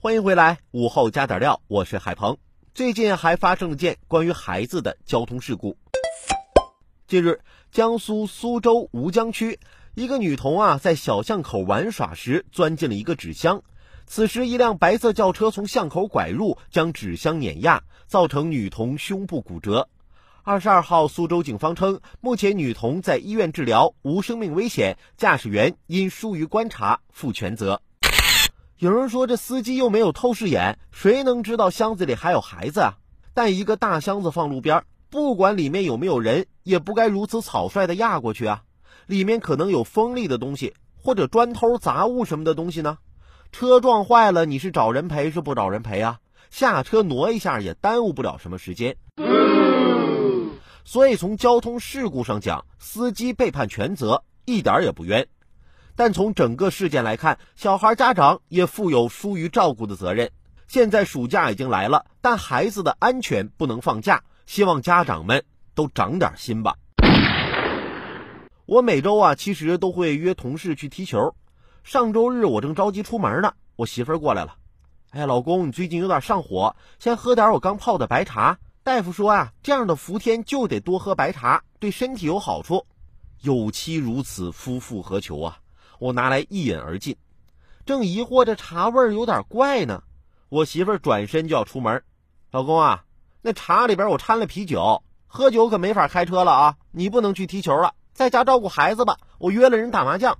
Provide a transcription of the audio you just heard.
欢迎回来，午后加点料，我是海鹏。最近还发生了件关于孩子的交通事故。近日，江苏苏州吴江区一个女童啊，在小巷口玩耍时钻进了一个纸箱，此时一辆白色轿车从巷口拐入，将纸箱碾压，造成女童胸部骨折。二十二号，苏州警方称，目前女童在医院治疗，无生命危险，驾驶员因疏于观察负全责。有人说这司机又没有透视眼，谁能知道箱子里还有孩子啊？但一个大箱子放路边，不管里面有没有人，也不该如此草率的压过去啊！里面可能有锋利的东西，或者砖头、杂物什么的东西呢？车撞坏了，你是找人赔是不找人赔啊？下车挪一下也耽误不了什么时间。所以从交通事故上讲，司机被判全责，一点也不冤。但从整个事件来看，小孩家长也负有疏于照顾的责任。现在暑假已经来了，但孩子的安全不能放假，希望家长们都长点心吧。我每周啊，其实都会约同事去踢球。上周日我正着急出门呢，我媳妇儿过来了。哎呀，老公，你最近有点上火，先喝点我刚泡的白茶。大夫说啊，这样的伏天就得多喝白茶，对身体有好处。有妻如此，夫复何求啊！我拿来一饮而尽，正疑惑这茶味儿有点怪呢，我媳妇儿转身就要出门。老公啊，那茶里边我掺了啤酒，喝酒可没法开车了啊！你不能去踢球了，在家照顾孩子吧。我约了人打麻将。